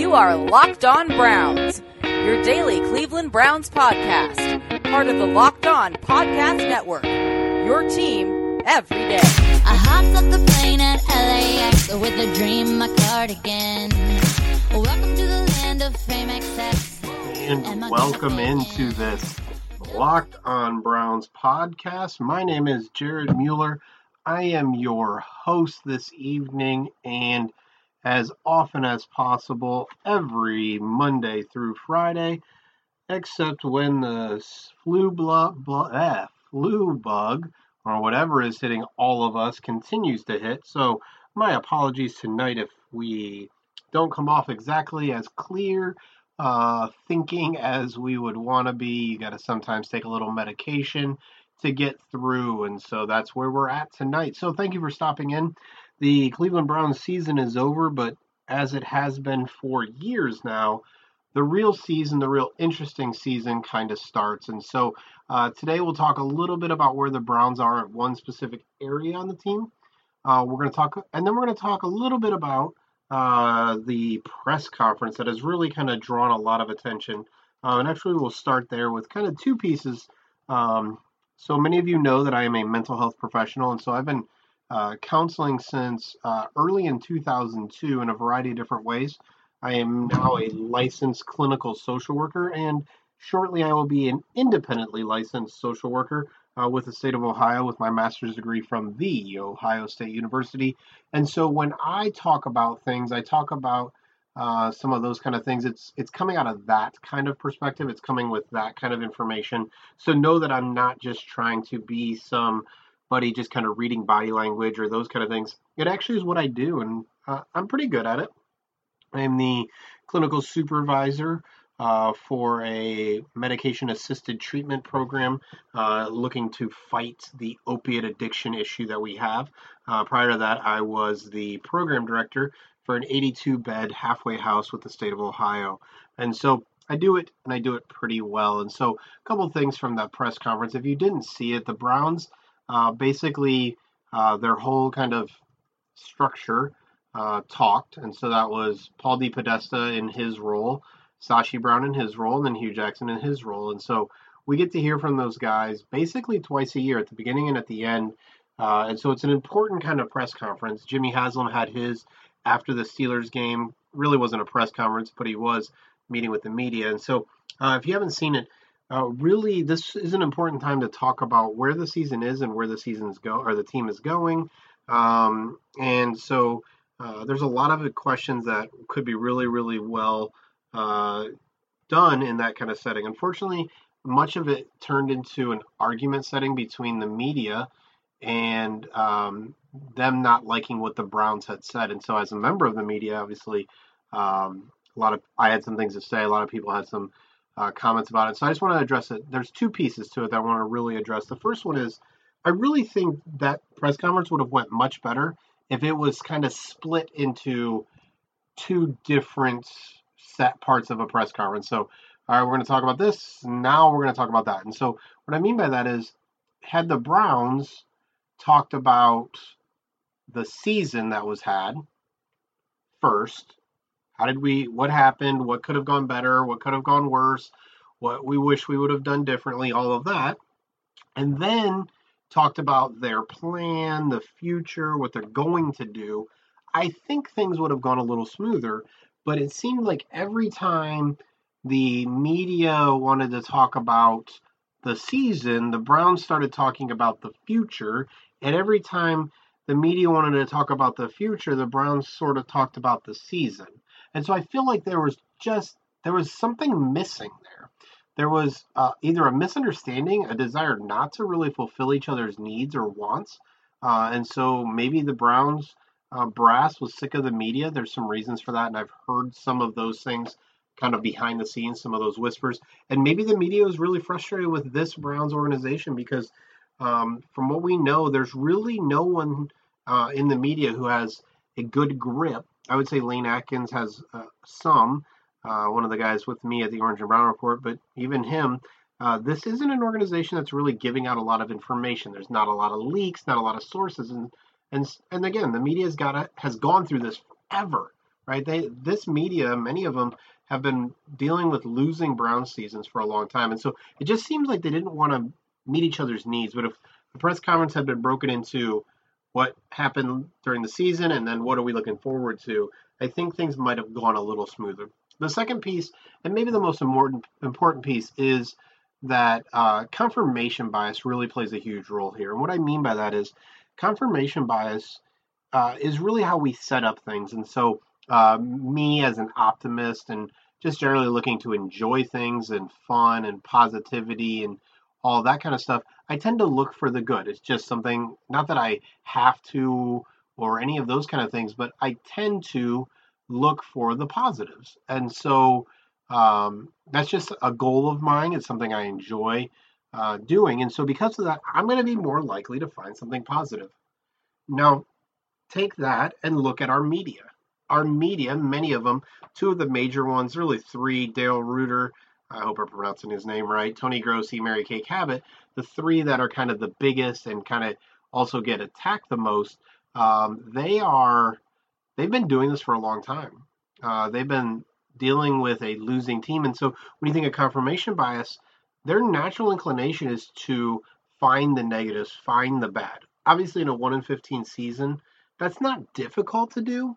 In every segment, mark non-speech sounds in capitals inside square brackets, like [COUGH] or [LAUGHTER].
You are Locked On Browns, your daily Cleveland Browns podcast, part of the Locked On Podcast Network. Your team every day. I hopped off the plane at LAX with a dream, my cardigan. Welcome to the land of fame excess. and welcome into this Locked on Browns podcast. My name is Jared Mueller. I am your host this evening, and as often as possible, every Monday through Friday, except when the flu, eh, flu bug or whatever is hitting all of us continues to hit. So, my apologies tonight if we don't come off exactly as clear uh, thinking as we would want to be. You got to sometimes take a little medication to get through, and so that's where we're at tonight. So thank you for stopping in. The Cleveland Browns season is over, but as it has been for years now, the real season, the real interesting season kind of starts. And so uh, today we'll talk a little bit about where the Browns are at one specific area on the team. Uh, we're going to talk, and then we're going to talk a little bit about uh, the press conference that has really kind of drawn a lot of attention. Uh, and actually, we'll start there with kind of two pieces. Um, so many of you know that I am a mental health professional, and so I've been uh, counseling since uh, early in 2002 in a variety of different ways. I am now a licensed clinical social worker, and shortly I will be an independently licensed social worker uh, with the state of Ohio with my master's degree from the Ohio State University. And so when I talk about things, I talk about uh, some of those kind of things. It's it's coming out of that kind of perspective. It's coming with that kind of information. So know that I'm not just trying to be somebody just kind of reading body language or those kind of things. It actually is what I do, and uh, I'm pretty good at it. I'm the clinical supervisor uh, for a medication assisted treatment program uh, looking to fight the opiate addiction issue that we have. Uh, prior to that, I was the program director for an 82 bed halfway house with the state of Ohio. And so I do it and I do it pretty well. And so, a couple things from that press conference. If you didn't see it, the Browns uh, basically, uh, their whole kind of structure uh, talked. And so that was Paul DePodesta in his role. Sashi Brown in his role, and then Hue Jackson in his role. And so we get to hear from those guys basically twice a year at the beginning and at the end. Uh, and so it's an important kind of press conference. Jimmy Haslam had his after the Steelers game. Really wasn't a press conference, but he was meeting with the media. And so uh, if you haven't seen it, uh, really this is an important time to talk about where the season is and where the season's go or the team is going. Um, and so uh, there's a lot of questions that could be really, really well uh, done in that kind of setting. Unfortunately, much of it turned into an argument setting between the media and um, them not liking what the Browns had said. And so, as a member of the media, obviously, um, a lot of I had some things to say. A lot of people had some uh, comments about it. So I just want to address it. There's two pieces to it that I want to really address. The first one is I really think that press conference would have went much better if it was kind of split into two different set parts of a press conference. So, all right, we're going to talk about this. Now we're going to talk about that. And so, what I mean by that is, had the Browns talked about the season that was had first, how did we, what happened, what could have gone better, what could have gone worse, what we wish we would have done differently, all of that. And then talked about their plan, the future, what they're going to do. I think things would have gone a little smoother but it seemed like every time the media wanted to talk about the season, the Browns started talking about the future, and every time the media wanted to talk about the future, the Browns sort of talked about the season. And so I feel like there was just there was something missing there. There was uh, either a misunderstanding, a desire not to really fulfill each other's needs or wants, uh, and so maybe the Browns uh, Brass was sick of the media. There's some reasons for that, and I've heard some of those things kind of behind the scenes, some of those whispers. And maybe the media is really frustrated with this Browns organization because, um, from what we know, there's really no one uh, in the media who has a good grip. I would say Lane Adkins has uh, some, uh, one of the guys with me at the Orange and Brown Report, but even him. Uh, this isn't an organization that's really giving out a lot of information. There's not a lot of leaks, not a lot of sources, and and and again, the media's got has gone through this forever, right? They this media, many of them have been dealing with losing Brown seasons for a long time, and so it just seems like they didn't want to meet each other's needs. But if the press conference had been broken into what happened during the season and then what are we looking forward to, I think things might have gone a little smoother. The second piece, and maybe the most important important piece, is that uh, confirmation bias really plays a huge role here. And what I mean by that is confirmation bias uh, is really how we set up things. And so, uh, me as an optimist and just generally looking to enjoy things and fun and positivity and all that kind of stuff, I tend to look for the good. It's just something, not that I have to or any of those kind of things, but I tend to look for the positives. And so um, that's just a goal of mine. It's something I enjoy uh, doing. And so because of that, I'm going to be more likely to find something positive. Now, take that and look at our media. Our media, many of them, two of the major ones, really three, Dale Ruiter, I hope I'm pronouncing his name right, Tony Grossi, Mary Kay Cabot, the three that are kind of the biggest and kind of also get attacked the most, um, they are, they've been doing this for a long time. Uh, they've been dealing with a losing team. And so when you think of confirmation bias, their natural inclination is to find the negatives, find the bad. Obviously, in a 1 in 15 season, that's not difficult to do,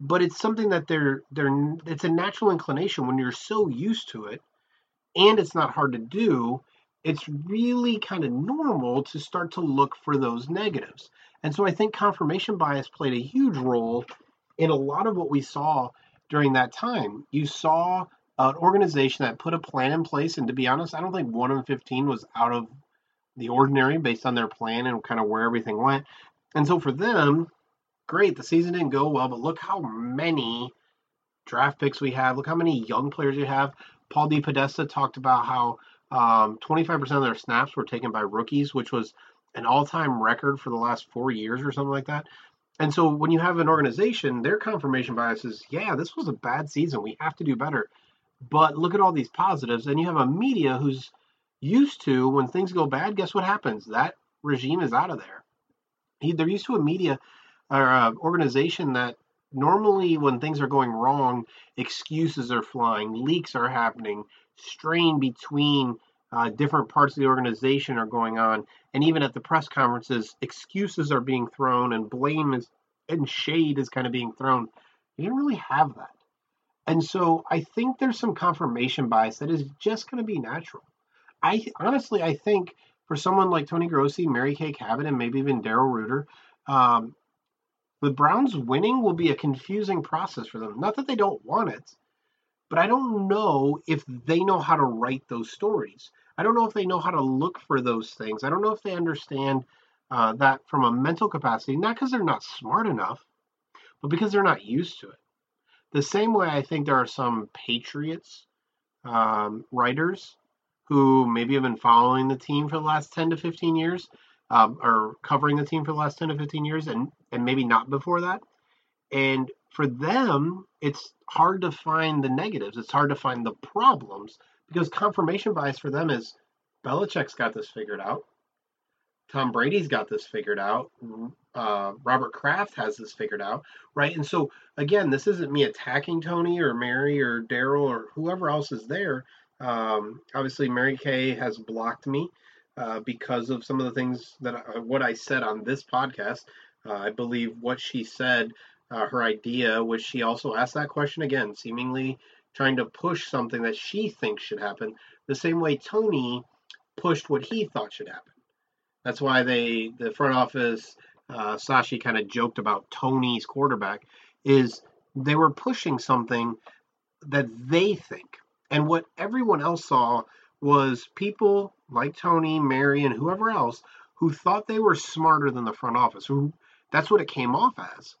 but it's something that they're they're it's a natural inclination when you're so used to it and it's not hard to do it's really kind of normal to start to look for those negatives. And so i think confirmation bias played a huge role in a lot of what we saw during that time. You saw an organization that put a plan in place and to be honest i don't think 1 in 15 was out of the ordinary based on their plan and kind of where everything went. And so for them great, the season didn't go well, but look how many draft picks we have. Look how many young players you have. Paul DePodesta talked about how um, 25% of their snaps were taken by rookies, which was an all-time record for the last four years or something like that. And so when you have an organization, their confirmation bias is, yeah, this was a bad season. We have to do better. But look at all these positives. And you have a media who's used to when things go bad, guess what happens? That regime is out of there. They're used to a media or uh, organization that normally when things are going wrong, excuses are flying, leaks are happening, strain between uh, different parts of the organization are going on, and even at the press conferences, excuses are being thrown and blame is and shade is kind of being thrown. You didn't really have that. And so I think there's some confirmation bias that is just going to be natural. I honestly, I think for someone like Tony Grossi, Mary Kay Cabot, and maybe even Daryl Ruiter, um, the Browns winning will be a confusing process for them. Not that they don't want it, but I don't know if they know how to write those stories. I don't know if they know how to look for those things. I don't know if they understand uh, that from a mental capacity, not because they're not smart enough, but because they're not used to it. The same way I think there are some Patriots um, writers who maybe have been following the team for the last 10 to 15 years um, or covering the team for the last 10 to 15 years and, and maybe not before that. And for them, it's hard to find the negatives. It's hard to find the problems because confirmation bias for them is Belichick's got this figured out. Tom Brady's got this figured out. Uh, Robert Kraft has this figured out, right? And so, again, this isn't me attacking Tony or Mary or Daryl or whoever else is there. Um, obviously, Mary Kay has blocked me uh, because of some of the things that I, what I said on this podcast. Uh, I believe what she said, uh, her idea, which she also asked that question again, seemingly trying to push something that she thinks should happen, the same way Tony pushed what he thought should happen. That's why they, the front office, uh, Sashi kind of joked about Tony's quarterback, is they were pushing something that they think. And what everyone else saw was people like Tony, Mary, and whoever else who thought they were smarter than the front office. Who that's what it came off as.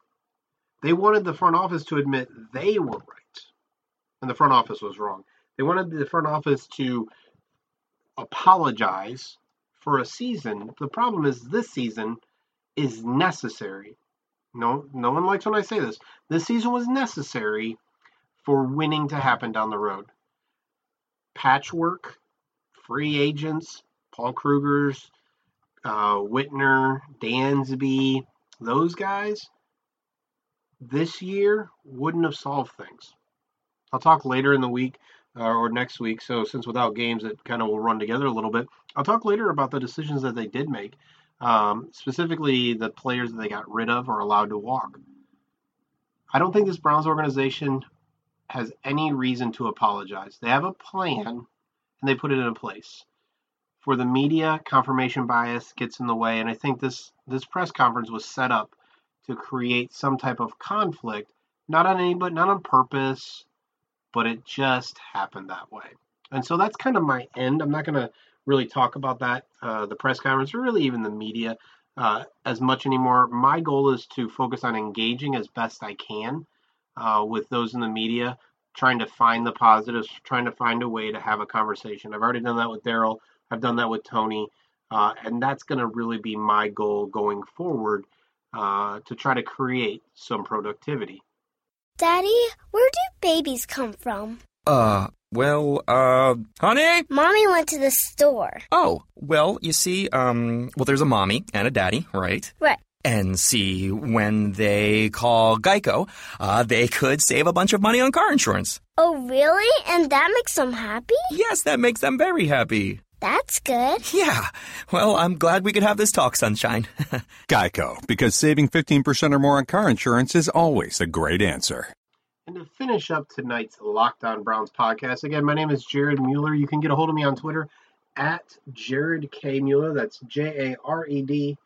They wanted the front office to admit they were right and the front office was wrong. They wanted the front office to apologize for a season. The problem is this season is necessary. No, no one likes when I say this. This season was necessary for winning to happen down the road. Patchwork free agents, Paul Kruger's, uh, Whitner, Dansby, those guys, this year wouldn't have solved things. I'll talk later in the week uh, or next week. So since without games, it kind of will run together a little bit. I'll talk later about the decisions that they did make, um, specifically the players that they got rid of or allowed to walk. I don't think this Browns organization has any reason to apologize. They have a plan and they put it in place. For the media, confirmation bias gets in the way, and I think this this press conference was set up to create some type of conflict, not on any but not on purpose, but it just happened that way. And so that's kind of my end. I'm not going to really talk about that, uh, the press conference, or really even the media uh, as much anymore. My goal is to focus on engaging as best I can uh, with those in the media, trying to find the positives, trying to find a way to have a conversation. I've already done that with Daryl. I've done that with Tony. Uh, and that's going to really be my goal going forward uh, to try to create some productivity. Daddy, where do babies come from? Uh, well, uh, honey? Mommy went to the store. Oh, well, you see, um, well, there's a mommy and a daddy, right? Right. And see, when they call Geico, uh, they could save a bunch of money on car insurance. Oh, really? And that makes them happy? Yes, that makes them very happy. That's good. [LAUGHS] Yeah. Well, I'm glad we could have this talk, Sunshine. [LAUGHS] Geico, because saving 15% or more on car insurance is always a great answer. And to finish up tonight's Locked On Browns podcast, again, my name is Jared Mueller. You can get a hold of me on Twitter at Jared K. Mueller. That's J A R E D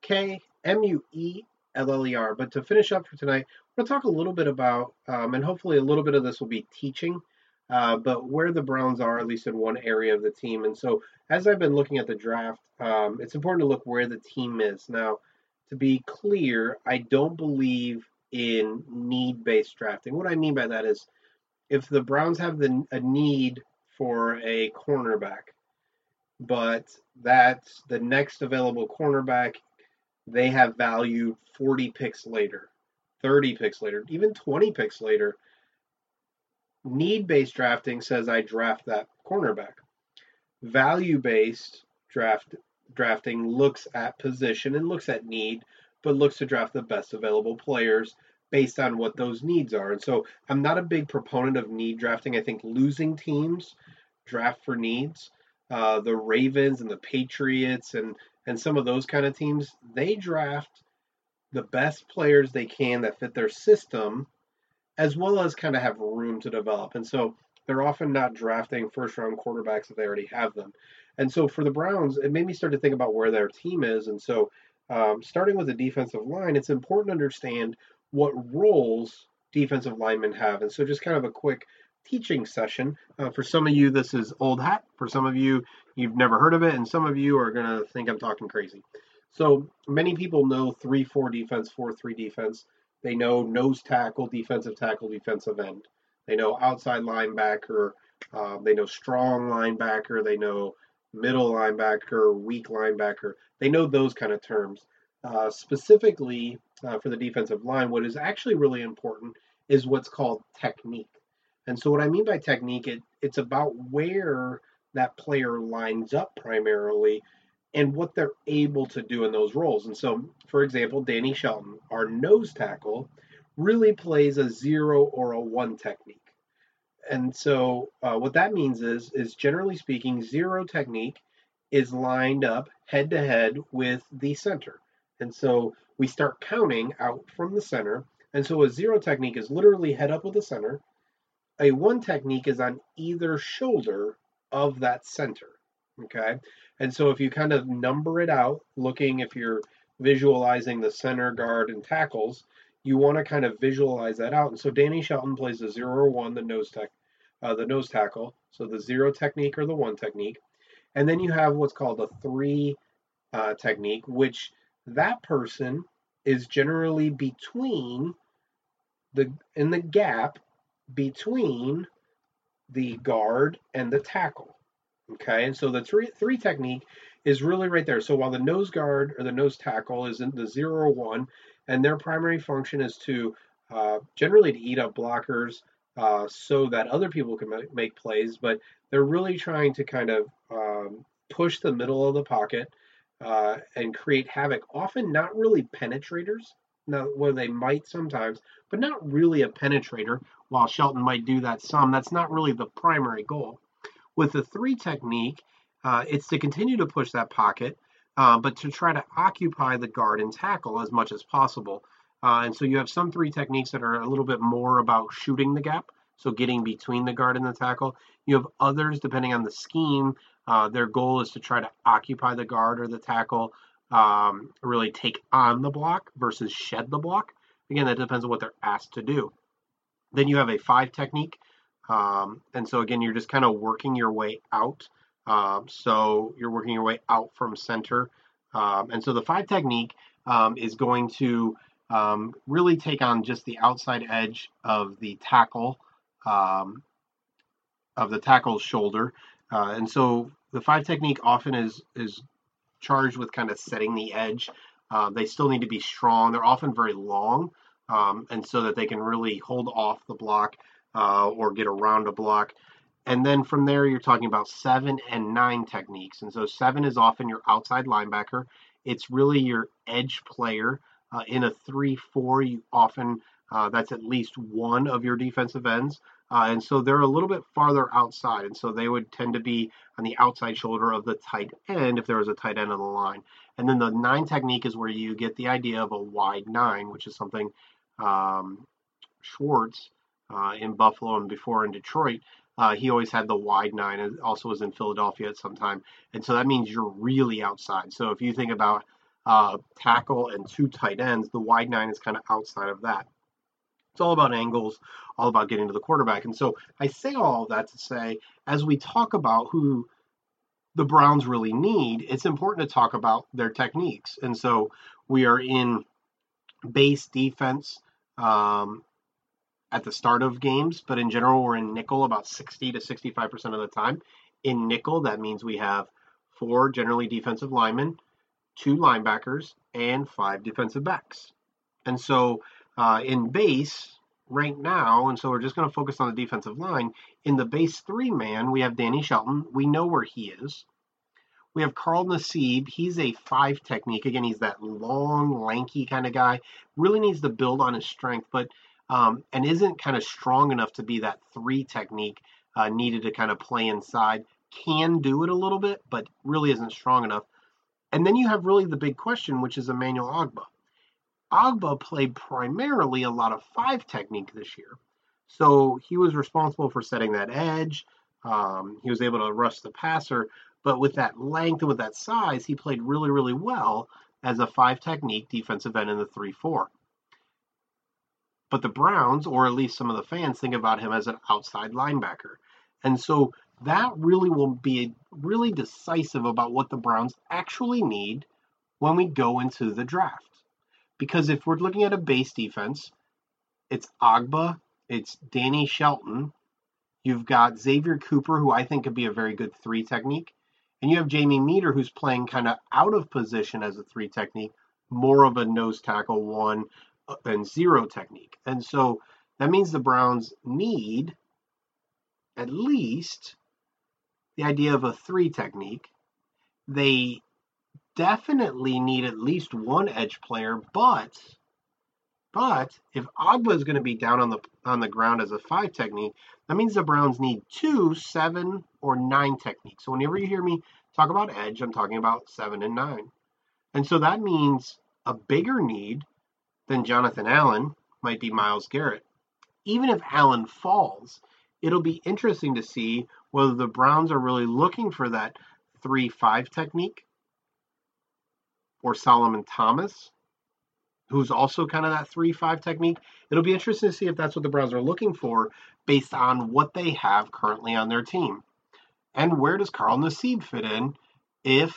K M U E L L E R. But to finish up for tonight, we're going to talk a little bit about, um, and hopefully a little bit of this will be teaching uh, but where the Browns are, at least in one area of the team. And so, as I've been looking at the draft, um, it's important to look where the team is. Now, to be clear, I don't believe in need based drafting. What I mean by that is if the Browns have the, a need for a cornerback, but that's the next available cornerback, they have value 40 picks later, 30 picks later, even 20 picks later Need based drafting says I draft that cornerback. Value based draft drafting looks at position and looks at need, but looks to draft the best available players based on what those needs are. And so I'm not a big proponent of need drafting. I think losing teams draft for needs. Uh, the Ravens and the Patriots and and some of those kind of teams, they draft the best players they can that fit their system as well as kind of have room to develop. And so they're often not drafting first round quarterbacks if they already have them. And so for the Browns, it made me start to think about where their team is. And so um, starting with the defensive line, it's important to understand what roles defensive linemen have. And so just kind of a quick teaching session. Uh, for some of you, this is old hat. For some of you, you've never heard of it. And some of you are going to think I'm talking crazy. So many people know 3 4 defense, 4 3 defense. They know nose tackle, defensive tackle, defensive end. They know outside linebacker. Uh, they know strong linebacker. They know middle linebacker, weak linebacker. They know those kind of terms. Uh, specifically uh, for the defensive line, what is actually really important is what's called technique. And so, what I mean by technique, it, it's about where that player lines up primarily and what they're able to do in those roles. And so, for example, Danny Shelton, our nose tackle, really plays a zero or a one technique. And so, uh, what that means is, is generally speaking, zero technique is lined up head to head with the center. And so we start counting out from the center. And so a zero technique is literally head up with the center. A one technique is on either shoulder of that center. Okay. And so if you kind of number it out, looking if you're visualizing the center guard and tackles, you want to kind of visualize that out. And so Danny Shelton plays the zero or one, the nose tech, uh, the nose tackle. So the zero technique or the one technique. And then you have what's called a three uh, technique, which that person is generally between the in the gap between the guard and the tackle. Okay, and so the three three technique is really right there. So while the nose guard or the nose tackle is in the zero one, and their primary function is to uh, generally to eat up blockers uh, so that other people can make plays, but they're really trying to kind of um, push the middle of the pocket uh, and create havoc. Often not really penetrators, now where they might sometimes, but not really a penetrator. While Shelton might do that some, that's not really the primary goal. With the three technique, uh, it's to continue to push that pocket, uh, but to try to occupy the guard and tackle as much as possible. Uh, and so you have some three techniques that are a little bit more about shooting the gap, so getting between the guard and the tackle. You have others, depending on the scheme, uh, their goal is to try to occupy the guard or the tackle, um, really take on the block versus shed the block. Again, that depends on what they're asked to do. Then you have a five technique. Um, and so again, you're just kind of working your way out. Um, so you're working your way out from center. Um, and so the five technique um, is going to um, really take on just the outside edge of the tackle, um, of the tackle's shoulder. Uh, and so the five technique often is is charged with kind of setting the edge. Uh, they still need to be strong. They're often very long, and so that they can really hold off the block uh, or get around a block. And then from there, you're talking about seven and nine techniques. And so seven is often your outside linebacker. It's really your edge player. Uh, in a three-four, you often uh, that's at least one of your defensive ends. Uh, and so they're a little bit farther outside. And so they would tend to be on the outside shoulder of the tight end if there was a tight end on the line. And then the nine technique is where you get the idea of a wide nine, which is something um, Schwartz uh, in Buffalo and before in Detroit. Uh, he always had the wide nine and also was in Philadelphia at some time. And so that means you're really outside. So if you think about uh, tackle and two tight ends, the wide nine is kind of outside of that. It's all about angles, all about getting to the quarterback. And so I say all of that to say, as we talk about who the Browns really need, it's important to talk about their techniques. And so we are in base defense um, at the start of games, but in general, we're in nickel about 60 to 65% of the time. In nickel, that means we have four generally defensive linemen, two linebackers, and five defensive backs. And so uh, in base right now, and so we're just going to focus on the defensive line. In the base three man, we have Danny Shelton. We know where he is. We have Carl Nassib. He's a five technique. Again, he's that long, lanky kind of guy. Really needs to build on his strength, but um, and isn't kind of strong enough to be that three technique uh, needed to kind of play inside. Can do it a little bit, but really isn't strong enough. And then you have really the big question, which is Emmanuel Ogbah. Ogbah played primarily a lot of five technique this year. So he was responsible for setting that edge. Um, he was able to rush the passer, but with that length and with that size, he played really, really well as a five technique defensive end in the 3 4. But the Browns, or at least some of the fans, think about him as an outside linebacker. And so that really will be really decisive about what the Browns actually need when we go into the draft. Because if we're looking at a base defense, it's Ogbah, it's Danny Shelton. You've got Xavier Cooper, who I think could be a very good three technique. And you have Jamie Meder, who's playing kind of out of position as a three technique, more of a nose tackle one Uh, and zero technique. And so that means the Browns need at least the idea of a three technique. They definitely need at least one edge player, but but if Ogbah is going to be down on the on the ground as a five technique, that means the Browns need two, seven, or nine techniques. So whenever you hear me talk about edge, I'm talking about seven and nine. And so that means a bigger need than Jonathan Allen might be Myles Garrett. Even if Allen falls, it'll be interesting to see whether the Browns are really looking for that 3 5 technique or Solomon Thomas, who's also kind of that 3 5 technique. It'll be interesting to see if that's what the Browns are looking for based on what they have currently on their team. And where does Carl Nassib fit in if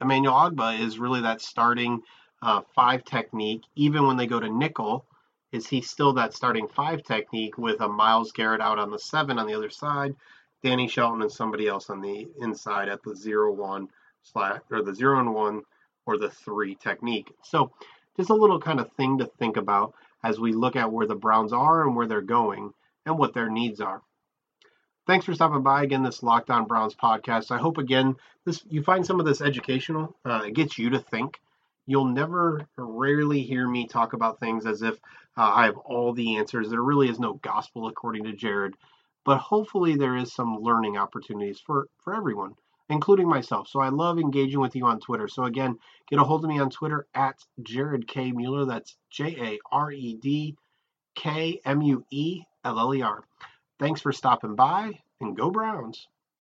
Emmanuel Ogbah is really that starting uh, five technique, even when they go to nickel? Is he still that starting five technique with a Myles Garrett out on the seven on the other side, Danny Shelton and somebody else on the inside at the zero one slash or the zero and one or the three technique. So just a little kind of thing to think about as we look at where the Browns are and where they're going and what their needs are. Thanks for stopping by again this Locked On Browns podcast. I hope again this you find some of this educational. Uh, it gets you to think. You'll never rarely hear me talk about things as if uh, I have all the answers. There really is no gospel according to Jared, but hopefully there is some learning opportunities for, for everyone, including myself. So I love engaging with you on Twitter. So again, get a hold of me on Twitter at Jared K. Mueller. That's J A R E D K M U E L L E R. Thanks for stopping by and go Browns.